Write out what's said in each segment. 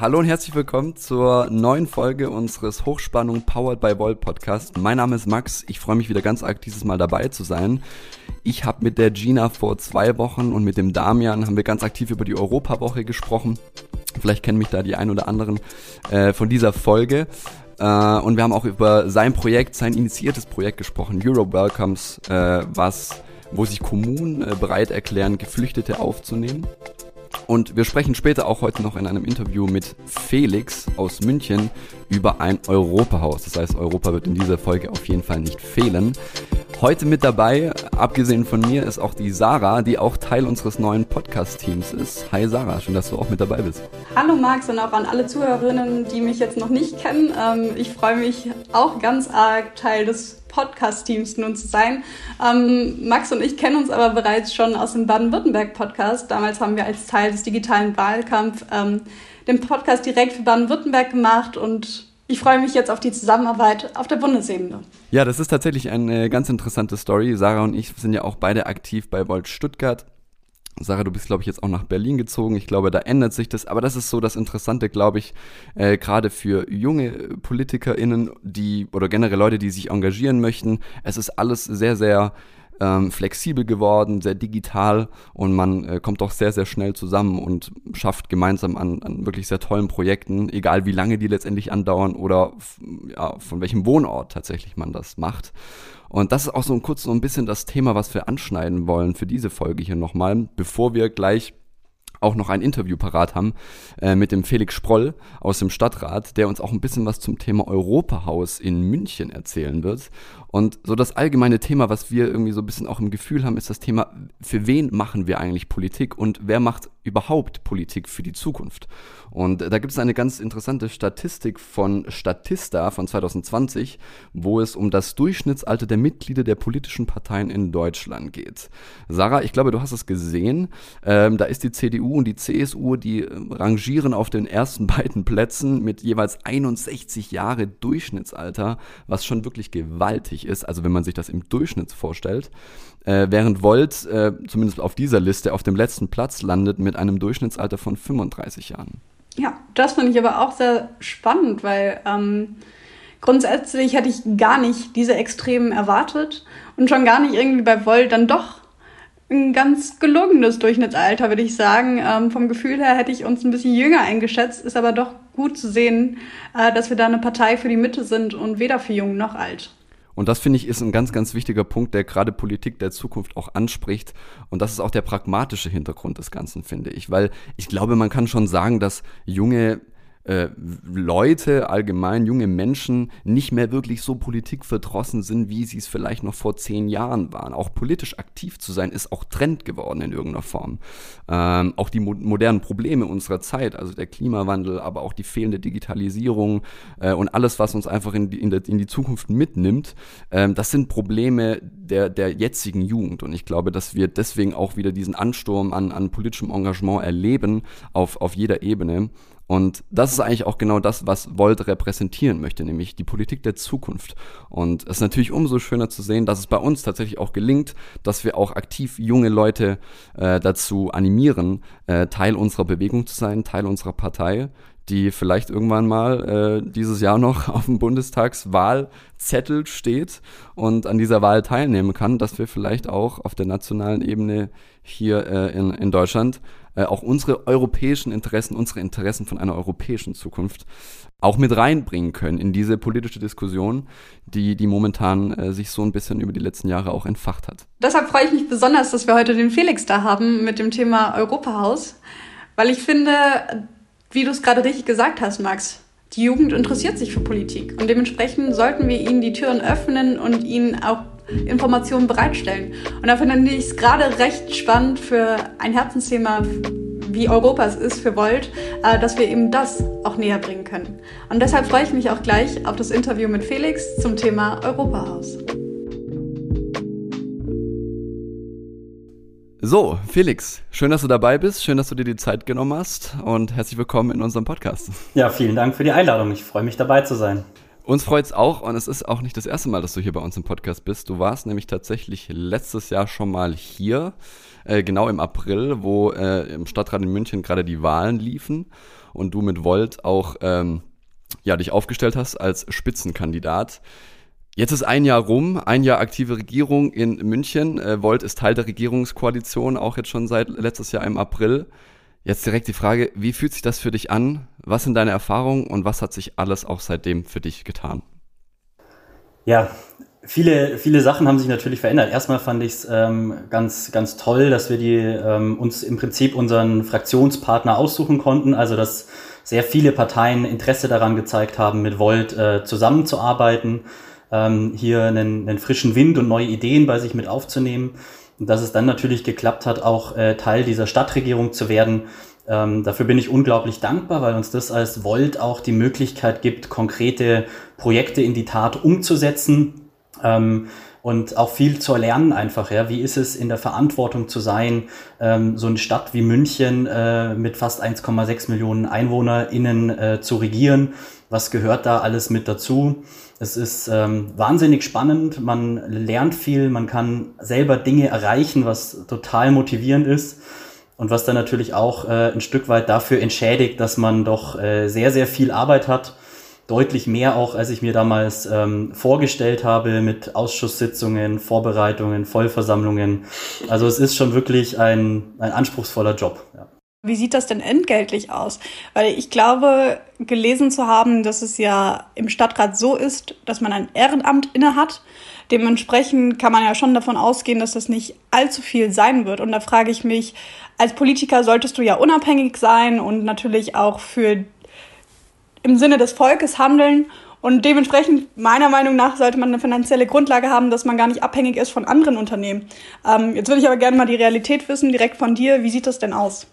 Hallo und herzlich willkommen zur neuen Folge unseres Hochspannung Powered by Volt Podcast. Mein Name ist Max. Ich freue mich wieder ganz arg dieses Mal dabei zu sein. Ich habe mit der Gina vor zwei Wochen und mit dem Damian haben wir ganz aktiv über die Europawoche gesprochen. Vielleicht kennen mich da die ein oder anderen äh, von dieser Folge. Äh, und wir haben auch über sein Projekt, sein initiiertes Projekt gesprochen, Europe Welcomes, äh, was, wo sich Kommunen äh, bereit erklären, Geflüchtete aufzunehmen. Und wir sprechen später auch heute noch in einem Interview mit Felix aus München über ein Europahaus. Das heißt, Europa wird in dieser Folge auf jeden Fall nicht fehlen. Heute mit dabei, abgesehen von mir, ist auch die Sarah, die auch Teil unseres neuen Podcast-Teams ist. Hi Sarah, schön, dass du auch mit dabei bist. Hallo Max und auch an alle Zuhörerinnen, die mich jetzt noch nicht kennen. Ähm, ich freue mich auch ganz arg, Teil des Podcast-Teams nun zu sein. Ähm, Max und ich kennen uns aber bereits schon aus dem Baden-Württemberg-Podcast. Damals haben wir als Teil des digitalen Wahlkampf ähm, den Podcast direkt für Baden-Württemberg gemacht und ich freue mich jetzt auf die Zusammenarbeit auf der Bundesebene. Ja, das ist tatsächlich eine ganz interessante Story. Sarah und ich sind ja auch beide aktiv bei Volt Stuttgart. Sarah, du bist, glaube ich, jetzt auch nach Berlin gezogen. Ich glaube, da ändert sich das. Aber das ist so das Interessante, glaube ich, äh, gerade für junge PolitikerInnen, die oder generell Leute, die sich engagieren möchten. Es ist alles sehr, sehr ähm, flexibel geworden, sehr digital und man äh, kommt auch sehr, sehr schnell zusammen und schafft gemeinsam an, an wirklich sehr tollen Projekten, egal wie lange die letztendlich andauern oder ja, von welchem Wohnort tatsächlich man das macht. Und das ist auch so ein kurz so ein bisschen das Thema, was wir anschneiden wollen für diese Folge hier nochmal, bevor wir gleich auch noch ein Interview parat haben äh, mit dem Felix Sproll aus dem Stadtrat, der uns auch ein bisschen was zum Thema Europahaus in München erzählen wird. Und so das allgemeine Thema, was wir irgendwie so ein bisschen auch im Gefühl haben, ist das Thema, für wen machen wir eigentlich Politik und wer macht überhaupt Politik für die Zukunft? Und da gibt es eine ganz interessante Statistik von Statista von 2020, wo es um das Durchschnittsalter der Mitglieder der politischen Parteien in Deutschland geht. Sarah, ich glaube, du hast es gesehen. Ähm, da ist die CDU und die CSU, die äh, rangieren auf den ersten beiden Plätzen mit jeweils 61 Jahre Durchschnittsalter, was schon wirklich gewaltig wichtig ist, also wenn man sich das im Durchschnitt vorstellt, äh, während Volt äh, zumindest auf dieser Liste auf dem letzten Platz landet mit einem Durchschnittsalter von 35 Jahren. Ja, das finde ich aber auch sehr spannend, weil ähm, grundsätzlich hätte ich gar nicht diese Extremen erwartet und schon gar nicht irgendwie bei Volt dann doch ein ganz gelungenes Durchschnittsalter, würde ich sagen. Ähm, vom Gefühl her hätte ich uns ein bisschen jünger eingeschätzt, ist aber doch gut zu sehen, äh, dass wir da eine Partei für die Mitte sind und weder für jung noch alt. Und das finde ich ist ein ganz, ganz wichtiger Punkt, der gerade Politik der Zukunft auch anspricht. Und das ist auch der pragmatische Hintergrund des Ganzen, finde ich. Weil ich glaube, man kann schon sagen, dass junge äh, Leute, allgemein junge Menschen, nicht mehr wirklich so politikverdrossen sind, wie sie es vielleicht noch vor zehn Jahren waren. Auch politisch aktiv zu sein, ist auch Trend geworden in irgendeiner Form. Ähm, auch die mo modernen Probleme unserer Zeit, also der Klimawandel, aber auch die fehlende Digitalisierung äh, und alles, was uns einfach in die, in, der, in die Zukunft mitnimmt, ähm, das sind Probleme der, der jetzigen Jugend. Und ich glaube, dass wir deswegen auch wieder diesen Ansturm an, an politischem Engagement erleben auf, auf jeder Ebene. Und das ist eigentlich auch genau das, was Volt repräsentieren möchte, nämlich die Politik der Zukunft. Und es ist natürlich umso schöner zu sehen, dass es bei uns tatsächlich auch gelingt, dass wir auch aktiv junge Leute äh, dazu animieren, äh, Teil unserer Bewegung zu sein, Teil unserer Partei, die vielleicht irgendwann mal äh, dieses Jahr noch auf dem Bundestagswahlzettel steht und an dieser Wahl teilnehmen kann, dass wir vielleicht auch auf der nationalen Ebene hier äh, in, in Deutschland äh, auch unsere europäischen Interessen, unsere Interessen von einer europäischen Zukunft auch mit reinbringen können in diese politische Diskussion, die, die momentan äh, sich so ein bisschen über die letzten Jahre auch entfacht hat. Deshalb freue ich mich besonders, dass wir heute den Felix da haben mit dem Thema Europahaus, weil ich finde, wie du es gerade richtig gesagt hast, Max, die Jugend interessiert sich für Politik und dementsprechend sollten wir ihnen die Türen öffnen und ihnen auch Informationen bereitstellen. Und da finde ich es gerade recht spannend für ein Herzensthema wie Europa es ist für Volt, äh, dass wir eben das auch näher bringen können. Und deshalb freue ich mich auch gleich auf das Interview mit Felix zum Thema Europahaus. So, Felix, schön, dass du dabei bist, schön, dass du dir die Zeit genommen hast und herzlich willkommen in unserem Podcast. Ja, vielen Dank für die Einladung. Ich freue mich dabei zu sein. Uns freut es auch und es ist auch nicht das erste Mal, dass du hier bei uns im Podcast bist. Du warst nämlich tatsächlich letztes Jahr schon mal hier, äh, genau im April, wo äh, im Stadtrat in München gerade die Wahlen liefen. und du mit Volt auch ähm, ja, dich aufgestellt hast als Spitzenkandidat. Jetzt ist ein Jahr rum, ein Jahr aktive Regierung in München. Äh, Volt ist Teil der Regierungskoalition, auch jetzt schon seit letztes Jahr im April. Jetzt direkt die Frage, wie fühlt sich das für dich an? Was sind deine Erfahrungen und was hat sich alles auch seitdem für dich getan? Ja, viele, viele Sachen haben sich natürlich verändert. Erstmal fand ich es ähm, ganz, ganz toll, dass wir die, ähm, uns im Prinzip unseren Fraktionspartner aussuchen konnten. Also dass sehr viele Parteien Interesse daran gezeigt haben, mit Volt äh, zusammenzuarbeiten, ähm, hier einen, einen frischen Wind und neue Ideen bei sich mit aufzunehmen. Und dass es dann natürlich geklappt hat, auch äh, Teil dieser Stadtregierung zu werden. Ähm, dafür bin ich unglaublich dankbar, weil uns das als Volt auch die Möglichkeit gibt, konkrete Projekte in die Tat umzusetzen. Ähm, und auch viel zu erlernen einfach. Ja, wie ist es in der Verantwortung zu sein, ähm, so eine Stadt wie München äh, mit fast 1,6 Millionen EinwohnerInnen äh, zu regieren? Was gehört da alles mit dazu? Es ist ähm, wahnsinnig spannend, man lernt viel, man kann selber Dinge erreichen, was total motivierend ist und was dann natürlich auch äh, ein Stück weit dafür entschädigt, dass man doch äh, sehr, sehr viel Arbeit hat deutlich mehr auch, als ich mir damals ähm, vorgestellt habe mit Ausschusssitzungen, Vorbereitungen, Vollversammlungen. Also es ist schon wirklich ein, ein anspruchsvoller Job. Ja. Wie sieht das denn entgeltlich aus? Weil ich glaube, gelesen zu haben, dass es ja im Stadtrat so ist, dass man ein Ehrenamt innehat. Dementsprechend kann man ja schon davon ausgehen, dass das nicht allzu viel sein wird. Und da frage ich mich, als Politiker solltest du ja unabhängig sein und natürlich auch für im Sinne des Volkes handeln. Und dementsprechend, meiner Meinung nach, sollte man eine finanzielle Grundlage haben, dass man gar nicht abhängig ist von anderen Unternehmen. Ähm, jetzt würde ich aber gerne mal die Realität wissen, direkt von dir. Wie sieht das denn aus?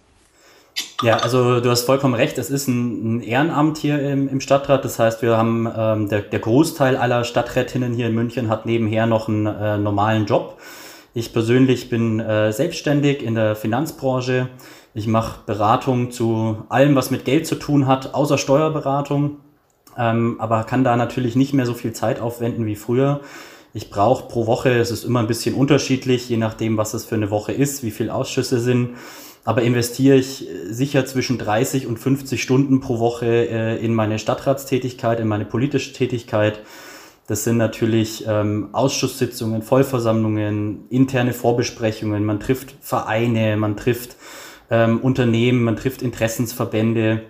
Ja, also du hast vollkommen recht. Es ist ein, ein Ehrenamt hier im, im, Stadtrat. Das heißt, wir haben ähm, der, der, Großteil aller Stadträtinnen hier in München hat nebenher noch einen äh, normalen Job. Ich persönlich bin äh, selbstständig in der Finanzbranche ich mache Beratung zu allem, was mit Geld zu tun hat, außer Steuerberatung, ähm, aber kann da natürlich nicht mehr so viel Zeit aufwenden wie früher. Ich brauche pro Woche, es ist immer ein bisschen unterschiedlich, je nachdem, was es für eine Woche ist, wie viele Ausschüsse sind. Aber investiere ich sicher zwischen 30 und 50 Stunden pro Woche äh, in meine Stadtratstätigkeit, in meine politische Tätigkeit. Das sind natürlich ähm, Ausschusssitzungen, Vollversammlungen, interne Vorbesprechungen. Man trifft Vereine, man trifft ähm, Unternehmen, man trifft Interessensverbände,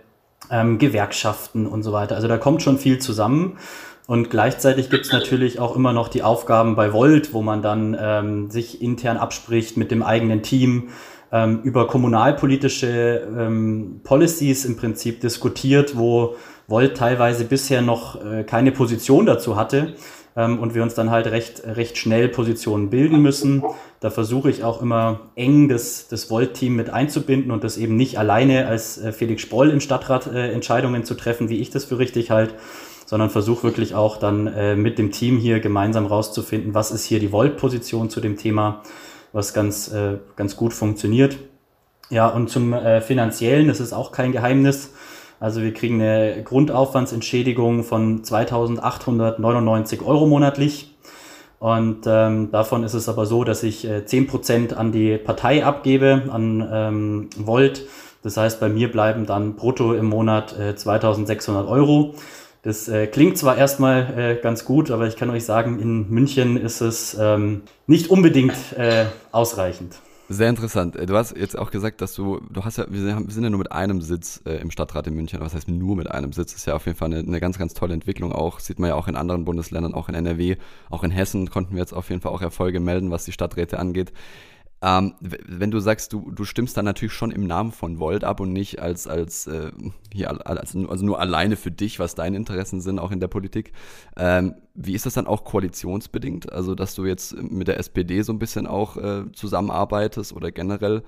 ähm, Gewerkschaften und so weiter. Also da kommt schon viel zusammen. Und gleichzeitig gibt es natürlich auch immer noch die Aufgaben bei Volt, wo man dann ähm, sich intern abspricht mit dem eigenen Team, ähm, über kommunalpolitische ähm, Policies im Prinzip diskutiert, wo Volt teilweise bisher noch äh, keine Position dazu hatte ähm, und wir uns dann halt recht, recht schnell Positionen bilden müssen. Da versuche ich auch immer eng das, das Volt-Team mit einzubinden und das eben nicht alleine als äh, Felix Sproll im Stadtrat äh, Entscheidungen zu treffen, wie ich das für richtig halte, sondern versuche wirklich auch dann äh, mit dem Team hier gemeinsam rauszufinden, was ist hier die Volt-Position zu dem Thema, was ganz, äh, ganz gut funktioniert. Ja, und zum äh, finanziellen, das ist auch kein Geheimnis. Also wir kriegen eine Grundaufwandsentschädigung von 2.899 Euro monatlich. Und ähm, davon ist es aber so, dass ich äh, 10% an die Partei abgebe, an ähm, Volt. Das heißt, bei mir bleiben dann brutto im Monat äh, 2600 Euro. Das äh, klingt zwar erstmal äh, ganz gut, aber ich kann euch sagen, in München ist es ähm, nicht unbedingt äh, ausreichend. Sehr interessant. Äh, du hast jetzt auch gesagt, dass du, du hast ja, wir sind ja nur mit einem Sitz äh, im Stadtrat in München. Was heißt nur mit einem Sitz? Das ist ja auf jeden Fall eine, eine, ganz, ganz tolle Entwicklung auch. Sieht man ja auch in anderen Bundesländern, auch in NRW, auch in Hessen konnten wir jetzt auf jeden Fall auch Erfolge melden, was die Stadträte angeht. Ähm, wenn du sagst, du, du stimmst dann natürlich schon im Namen von Volt ab und nicht als, als, äh, hier, als, also nur alleine für dich, was deine Interessen sind, auch in der Politik. Ähm, wie ist das dann auch koalitionsbedingt? Also, dass du jetzt mit der SPD so ein bisschen auch äh, zusammenarbeitest oder generell,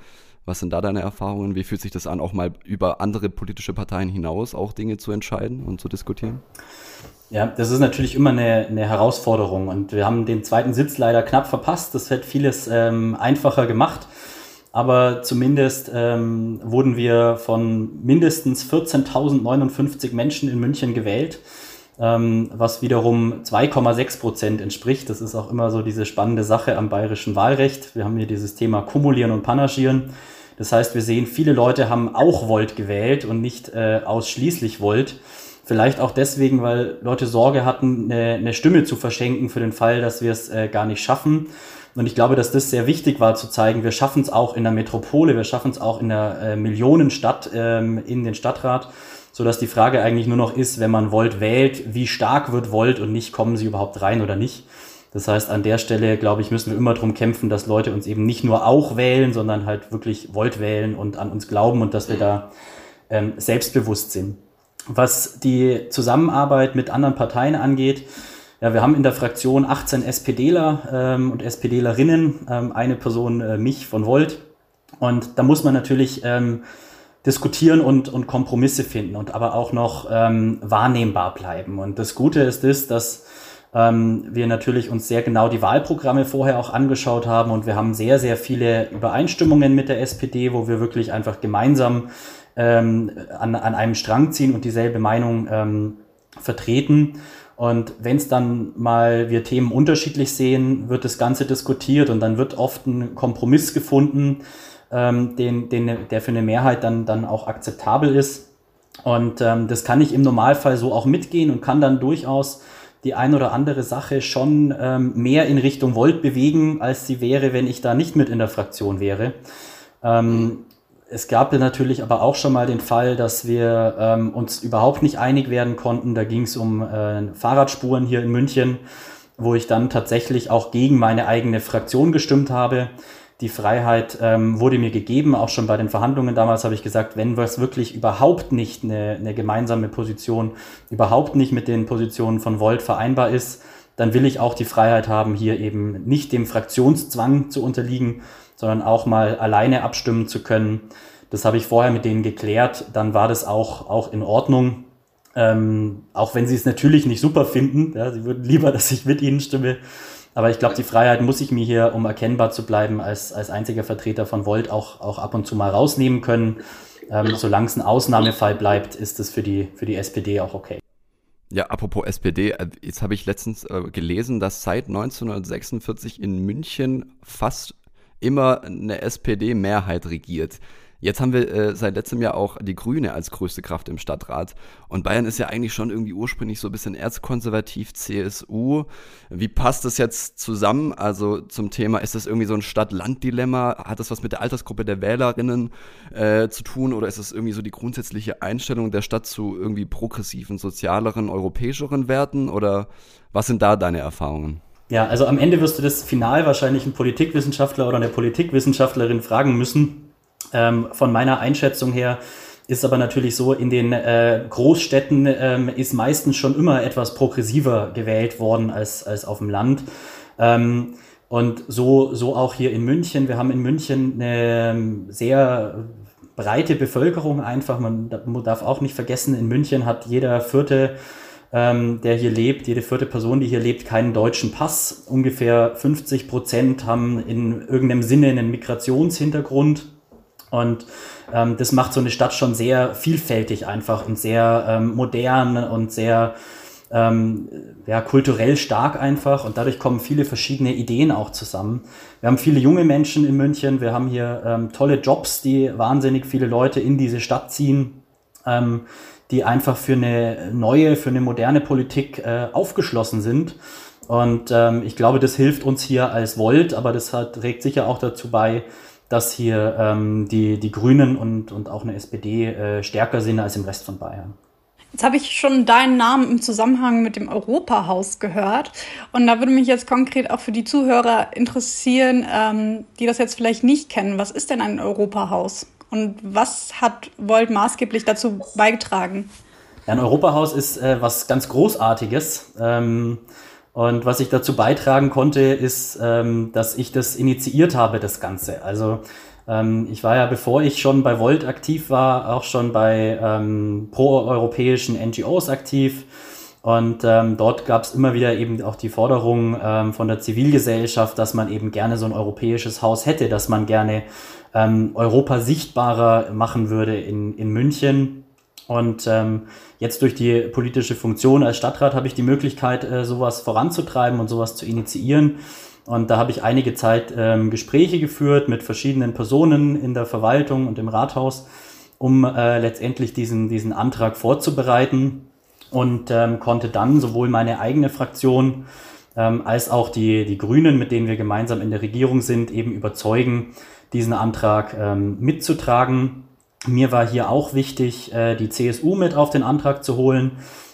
was sind da deine Erfahrungen? Wie fühlt sich das an, auch mal über andere politische Parteien hinaus auch Dinge zu entscheiden und zu diskutieren? Ja, das ist natürlich immer eine, eine Herausforderung und wir haben den zweiten Sitz leider knapp verpasst. Das hätte vieles ähm, einfacher gemacht. Aber zumindest ähm, wurden wir von mindestens 14.059 Menschen in München gewählt, ähm, was wiederum 2,6 Prozent entspricht. Das ist auch immer so diese spannende Sache am bayerischen Wahlrecht. Wir haben hier dieses Thema Kumulieren und Panaschieren. Das heißt, wir sehen, viele Leute haben auch Volt gewählt und nicht äh, ausschließlich Volt. Vielleicht auch deswegen, weil Leute Sorge hatten, eine, eine Stimme zu verschenken für den Fall, dass wir es äh, gar nicht schaffen. Und ich glaube, dass das sehr wichtig war zu zeigen, wir schaffen es auch in der Metropole, wir schaffen es auch in der äh, Millionenstadt, ähm, in den Stadtrat, so dass die Frage eigentlich nur noch ist, wenn man Volt wählt, wie stark wird Volt und nicht, kommen sie überhaupt rein oder nicht. Das heißt, an der Stelle, glaube ich, müssen wir immer darum kämpfen, dass Leute uns eben nicht nur auch wählen, sondern halt wirklich Volt wählen und an uns glauben und dass wir da ähm, selbstbewusst sind. Was die Zusammenarbeit mit anderen Parteien angeht, ja, wir haben in der Fraktion 18 SPDler ähm, und SPDlerinnen, ähm, eine Person äh, mich von Volt. Und da muss man natürlich ähm, diskutieren und, und Kompromisse finden und aber auch noch ähm, wahrnehmbar bleiben. Und das Gute ist das, dass ähm, wir natürlich uns sehr genau die Wahlprogramme vorher auch angeschaut haben und wir haben sehr, sehr viele Übereinstimmungen mit der SPD, wo wir wirklich einfach gemeinsam ähm, an, an einem Strang ziehen und dieselbe Meinung ähm, vertreten. Und wenn es dann mal wir Themen unterschiedlich sehen, wird das Ganze diskutiert und dann wird oft ein Kompromiss gefunden, ähm, den, den, der für eine Mehrheit dann, dann auch akzeptabel ist. Und ähm, das kann ich im Normalfall so auch mitgehen und kann dann durchaus die ein oder andere Sache schon ähm, mehr in Richtung Volt bewegen, als sie wäre, wenn ich da nicht mit in der Fraktion wäre. Ähm, es gab natürlich aber auch schon mal den Fall, dass wir ähm, uns überhaupt nicht einig werden konnten. Da ging es um äh, Fahrradspuren hier in München, wo ich dann tatsächlich auch gegen meine eigene Fraktion gestimmt habe. Die Freiheit ähm, wurde mir gegeben, auch schon bei den Verhandlungen damals habe ich gesagt, wenn was wirklich überhaupt nicht eine, eine gemeinsame Position, überhaupt nicht mit den Positionen von Volt vereinbar ist, dann will ich auch die Freiheit haben, hier eben nicht dem Fraktionszwang zu unterliegen, sondern auch mal alleine abstimmen zu können. Das habe ich vorher mit denen geklärt. Dann war das auch, auch in Ordnung. Ähm, auch wenn sie es natürlich nicht super finden. Ja, sie würden lieber, dass ich mit ihnen stimme. Aber ich glaube, die Freiheit muss ich mir hier, um erkennbar zu bleiben, als, als einziger Vertreter von Volt auch, auch ab und zu mal rausnehmen können. Ähm, solange es ein Ausnahmefall bleibt, ist es für die, für die SPD auch okay. Ja, apropos SPD, äh, jetzt habe ich letztens äh, gelesen, dass seit 1946 in München fast immer eine SPD-Mehrheit regiert. Jetzt haben wir äh, seit letztem Jahr auch die Grüne als größte Kraft im Stadtrat. Und Bayern ist ja eigentlich schon irgendwie ursprünglich so ein bisschen erzkonservativ, CSU. Wie passt das jetzt zusammen? Also zum Thema, ist das irgendwie so ein Stadt-Land-Dilemma? Hat das was mit der Altersgruppe der Wählerinnen äh, zu tun? Oder ist das irgendwie so die grundsätzliche Einstellung der Stadt zu irgendwie progressiven, sozialeren, europäischeren Werten? Oder was sind da deine Erfahrungen? Ja, also am Ende wirst du das Final wahrscheinlich einen Politikwissenschaftler oder eine Politikwissenschaftlerin fragen müssen. Ähm, von meiner Einschätzung her ist aber natürlich so, in den äh, Großstädten ähm, ist meistens schon immer etwas progressiver gewählt worden als, als auf dem Land. Ähm, und so, so auch hier in München. Wir haben in München eine ähm, sehr breite Bevölkerung einfach. Man darf auch nicht vergessen, in München hat jeder vierte ähm, der hier lebt, jede vierte Person, die hier lebt, keinen deutschen Pass. Ungefähr 50 Prozent haben in irgendeinem Sinne einen Migrationshintergrund. Und ähm, das macht so eine Stadt schon sehr vielfältig einfach und sehr ähm, modern und sehr ähm, ja, kulturell stark einfach. Und dadurch kommen viele verschiedene Ideen auch zusammen. Wir haben viele junge Menschen in München. Wir haben hier ähm, tolle Jobs, die wahnsinnig viele Leute in diese Stadt ziehen. Ähm, die einfach für eine neue, für eine moderne Politik äh, aufgeschlossen sind. Und ähm, ich glaube, das hilft uns hier als Volt, aber das hat, trägt sicher auch dazu bei, dass hier ähm, die, die Grünen und, und auch eine SPD äh, stärker sind als im Rest von Bayern. Jetzt habe ich schon deinen Namen im Zusammenhang mit dem Europahaus gehört. Und da würde mich jetzt konkret auch für die Zuhörer interessieren, ähm, die das jetzt vielleicht nicht kennen. Was ist denn ein Europahaus? Und was hat Volt maßgeblich dazu beigetragen? Ja, ein Europahaus ist äh, was ganz Großartiges. Ähm, und was ich dazu beitragen konnte, ist, ähm, dass ich das initiiert habe, das Ganze. Also ähm, ich war ja, bevor ich schon bei Volt aktiv war, auch schon bei ähm, proeuropäischen NGOs aktiv. Und ähm, dort gab es immer wieder eben auch die Forderung ähm, von der Zivilgesellschaft, dass man eben gerne so ein europäisches Haus hätte, dass man gerne ähm, Europa sichtbarer machen würde in, in München. Und ähm, jetzt durch die politische Funktion als Stadtrat habe ich die Möglichkeit, äh, sowas voranzutreiben und sowas zu initiieren. Und da habe ich einige Zeit ähm, Gespräche geführt mit verschiedenen Personen in der Verwaltung und im Rathaus, um äh, letztendlich diesen, diesen Antrag vorzubereiten und ähm, konnte dann sowohl meine eigene Fraktion ähm, als auch die, die Grünen, mit denen wir gemeinsam in der Regierung sind, eben überzeugen, diesen Antrag ähm, mitzutragen. Mir war hier auch wichtig, äh, die CSU mit auf den Antrag zu holen.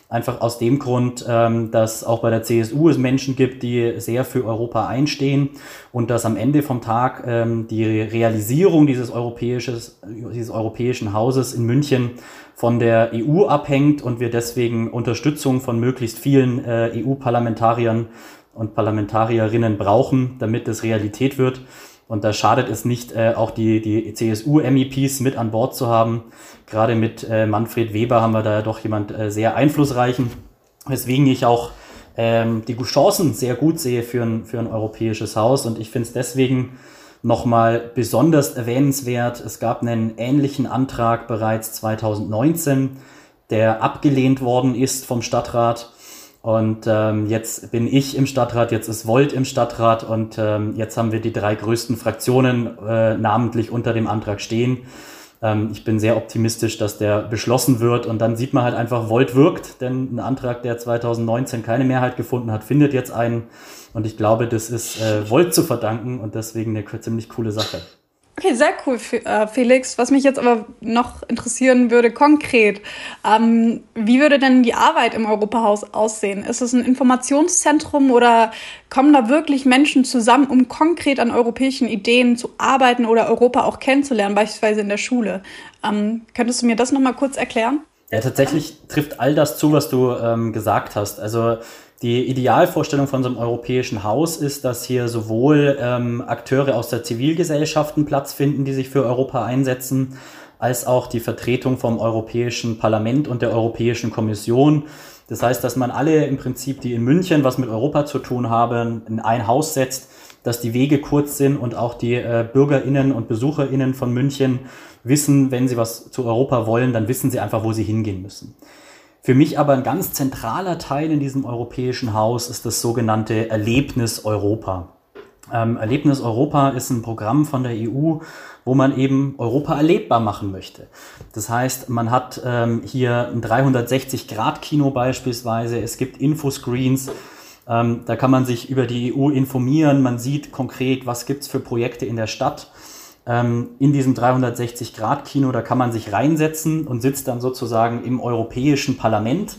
Einfach aus dem Grund, ähm, dass auch bei der CSU es Menschen gibt, die sehr für Europa einstehen und dass am Ende vom Tag ähm, die Realisierung dieses, europäisches, dieses europäischen Hauses in München von der EU abhängt und wir deswegen Unterstützung von möglichst vielen äh, EU-Parlamentariern und Parlamentarierinnen brauchen, damit es Realität wird. Und da schadet es nicht, äh, auch die, die CSU-MEPs mit an Bord zu haben. Gerade mit äh, Manfred Weber haben wir da doch jemand äh, sehr einflussreichen, weswegen ich auch ähm, die Chancen sehr gut sehe für ein, für ein europäisches Haus. Und ich finde es deswegen nochmal besonders erwähnenswert. Es gab einen ähnlichen Antrag bereits 2019, der abgelehnt worden ist vom Stadtrat. Und ähm, jetzt bin ich im Stadtrat, jetzt ist Volt im Stadtrat und ähm, jetzt haben wir die drei größten Fraktionen äh, namentlich unter dem Antrag stehen. Ähm, ich bin sehr optimistisch, dass der beschlossen wird und dann sieht man halt einfach, Volt wirkt, denn ein Antrag, der 2019 keine Mehrheit gefunden hat, findet jetzt einen. Und ich glaube, das ist äh, Volt zu verdanken und deswegen eine ziemlich coole Sache. Okay, sehr cool, äh, Felix. Was mich jetzt aber noch interessieren würde, konkret, ähm, wie würde denn die Arbeit im Europahaus aussehen? Ist es ein Informationszentrum oder kommen da wirklich Menschen zusammen, um konkret an europäischen Ideen zu arbeiten oder Europa auch kennenzulernen, beispielsweise in der Schule? Ähm, könntest du mir das nochmal kurz erklären? Ja, tatsächlich trifft all das zu, was du ähm, gesagt hast. Also die Idealvorstellung von so einem europäischen Haus ist, dass hier sowohl ähm, Akteure aus der Zivilgesellschaft einen Platz finden, die sich für Europa einsetzen, als auch die Vertretung vom Europäischen Parlament und der Europäischen Kommission. Das heißt, dass man alle im Prinzip, die in München was mit Europa zu tun haben, in ein Haus setzt, dass die Wege kurz sind und auch die äh, Bürgerinnen und Besucherinnen von München wissen, wenn sie was zu Europa wollen, dann wissen sie einfach, wo sie hingehen müssen. Für mich aber ein ganz zentraler Teil in diesem europäischen Haus ist das sogenannte Erlebnis Europa. Ähm, Erlebnis Europa ist ein Programm von der EU, wo man eben Europa erlebbar machen möchte. Das heißt, man hat ähm, hier ein 360-Grad-Kino beispielsweise, es gibt Infoscreens, ähm, da kann man sich über die EU informieren, man sieht konkret, was gibt's für Projekte in der Stadt ähm, in diesem 360-Grad-Kino, da kann man sich reinsetzen und sitzt dann sozusagen im Europäischen Parlament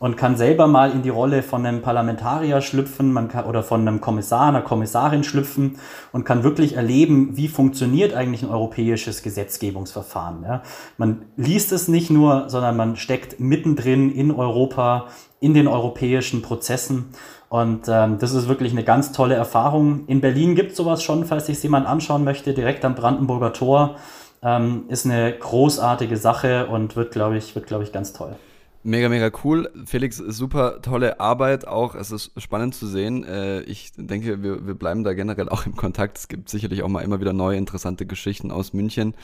und kann selber mal in die Rolle von einem Parlamentarier schlüpfen kann, oder von einem Kommissar, einer Kommissarin schlüpfen und kann wirklich erleben, wie funktioniert eigentlich ein europäisches Gesetzgebungsverfahren. Ja. Man liest es nicht nur, sondern man steckt mittendrin in Europa, in den europäischen Prozessen und ähm, das ist wirklich eine ganz tolle Erfahrung. In Berlin gibt es sowas schon, falls sich jemand anschauen möchte, direkt am Brandenburger Tor. Ähm, ist eine großartige Sache und wird, glaube ich, wird, glaube ich, ganz toll. Mega, mega cool. Felix, super tolle Arbeit auch. Es ist spannend zu sehen. Äh, ich denke, wir, wir bleiben da generell auch im Kontakt. Es gibt sicherlich auch mal immer wieder neue interessante Geschichten aus München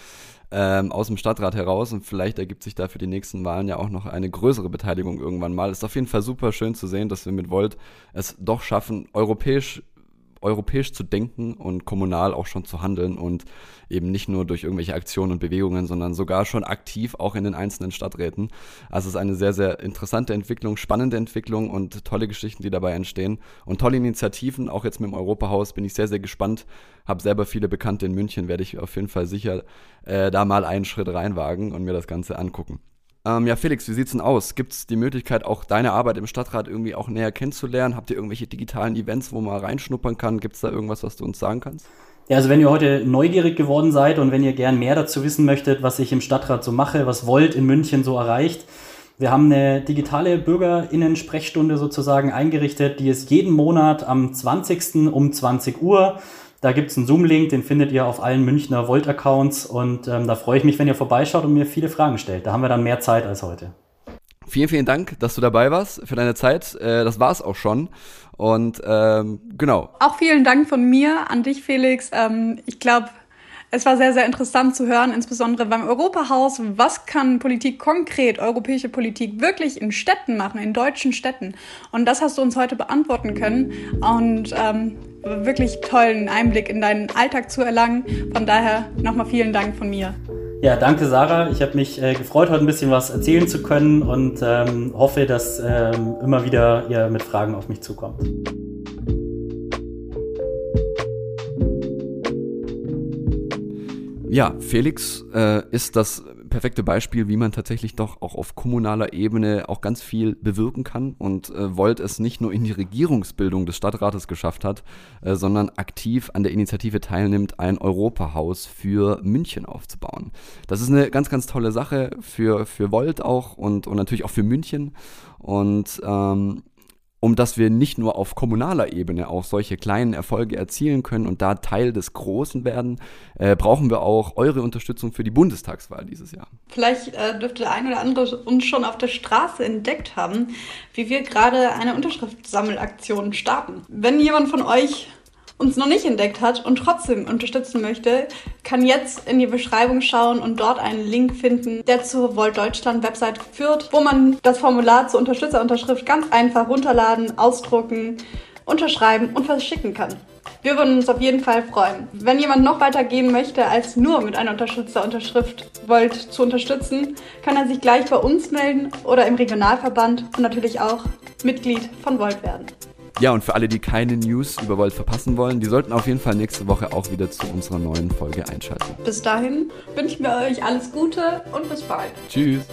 ähm, aus dem Stadtrat heraus und vielleicht ergibt sich da für die nächsten Wahlen ja auch noch eine größere Beteiligung irgendwann mal. Ist auf jeden Fall super schön zu sehen, dass wir mit Volt es doch schaffen, europäisch europäisch zu denken und kommunal auch schon zu handeln und eben nicht nur durch irgendwelche Aktionen und Bewegungen, sondern sogar schon aktiv auch in den einzelnen Stadträten. Also es ist eine sehr, sehr interessante Entwicklung, spannende Entwicklung und tolle Geschichten, die dabei entstehen und tolle Initiativen. Auch jetzt mit dem Europahaus bin ich sehr, sehr gespannt. Habe selber viele Bekannte in München, werde ich auf jeden Fall sicher äh, da mal einen Schritt reinwagen und mir das Ganze angucken. Ähm, ja, Felix, wie sieht's denn aus? Gibt es die Möglichkeit, auch deine Arbeit im Stadtrat irgendwie auch näher kennenzulernen? Habt ihr irgendwelche digitalen Events, wo man reinschnuppern kann? Gibt es da irgendwas, was du uns sagen kannst? Ja, also wenn ihr heute neugierig geworden seid und wenn ihr gern mehr dazu wissen möchtet, was ich im Stadtrat so mache, was Volt in München so erreicht, wir haben eine digitale Bürgerinnen-Sprechstunde sozusagen eingerichtet, die ist jeden Monat am 20. um 20 Uhr da gibt es einen Zoom-Link, den findet ihr auf allen Münchner Volt-Accounts und ähm, da freue ich mich, wenn ihr vorbeischaut und mir viele Fragen stellt. Da haben wir dann mehr Zeit als heute. Vielen, vielen Dank, dass du dabei warst für deine Zeit. Äh, das war es auch schon. Und ähm, genau. Auch vielen Dank von mir an dich, Felix. Ähm, ich glaube, es war sehr, sehr interessant zu hören, insbesondere beim Europahaus. Was kann Politik konkret, europäische Politik wirklich in Städten machen, in deutschen Städten? Und das hast du uns heute beantworten können. Und ähm, wirklich tollen Einblick in deinen Alltag zu erlangen. Von daher nochmal vielen Dank von mir. Ja, danke Sarah. Ich habe mich äh, gefreut, heute ein bisschen was erzählen zu können und ähm, hoffe, dass ähm, immer wieder ihr mit Fragen auf mich zukommt. Ja, Felix äh, ist das perfekte Beispiel, wie man tatsächlich doch auch auf kommunaler Ebene auch ganz viel bewirken kann und äh, Volt es nicht nur in die Regierungsbildung des Stadtrates geschafft hat, äh, sondern aktiv an der Initiative teilnimmt, ein Europahaus für München aufzubauen. Das ist eine ganz, ganz tolle Sache für, für Volt auch und, und natürlich auch für München. Und ähm, um dass wir nicht nur auf kommunaler Ebene auch solche kleinen Erfolge erzielen können und da Teil des Großen werden, äh, brauchen wir auch eure Unterstützung für die Bundestagswahl dieses Jahr. Vielleicht äh, dürfte der ein oder andere uns schon auf der Straße entdeckt haben, wie wir gerade eine Unterschriftssammelaktion starten. Wenn jemand von euch uns noch nicht entdeckt hat und trotzdem unterstützen möchte, kann jetzt in die Beschreibung schauen und dort einen Link finden, der zur Volt Deutschland Website führt, wo man das Formular zur Unterstützerunterschrift ganz einfach runterladen, ausdrucken, unterschreiben und verschicken kann. Wir würden uns auf jeden Fall freuen. Wenn jemand noch weiter gehen möchte, als nur mit einer Unterstützerunterschrift Volt zu unterstützen, kann er sich gleich bei uns melden oder im Regionalverband und natürlich auch Mitglied von Volt werden. Ja, und für alle, die keine News über Volt verpassen wollen, die sollten auf jeden Fall nächste Woche auch wieder zu unserer neuen Folge einschalten. Bis dahin wünschen wir euch alles Gute und bis bald. Tschüss.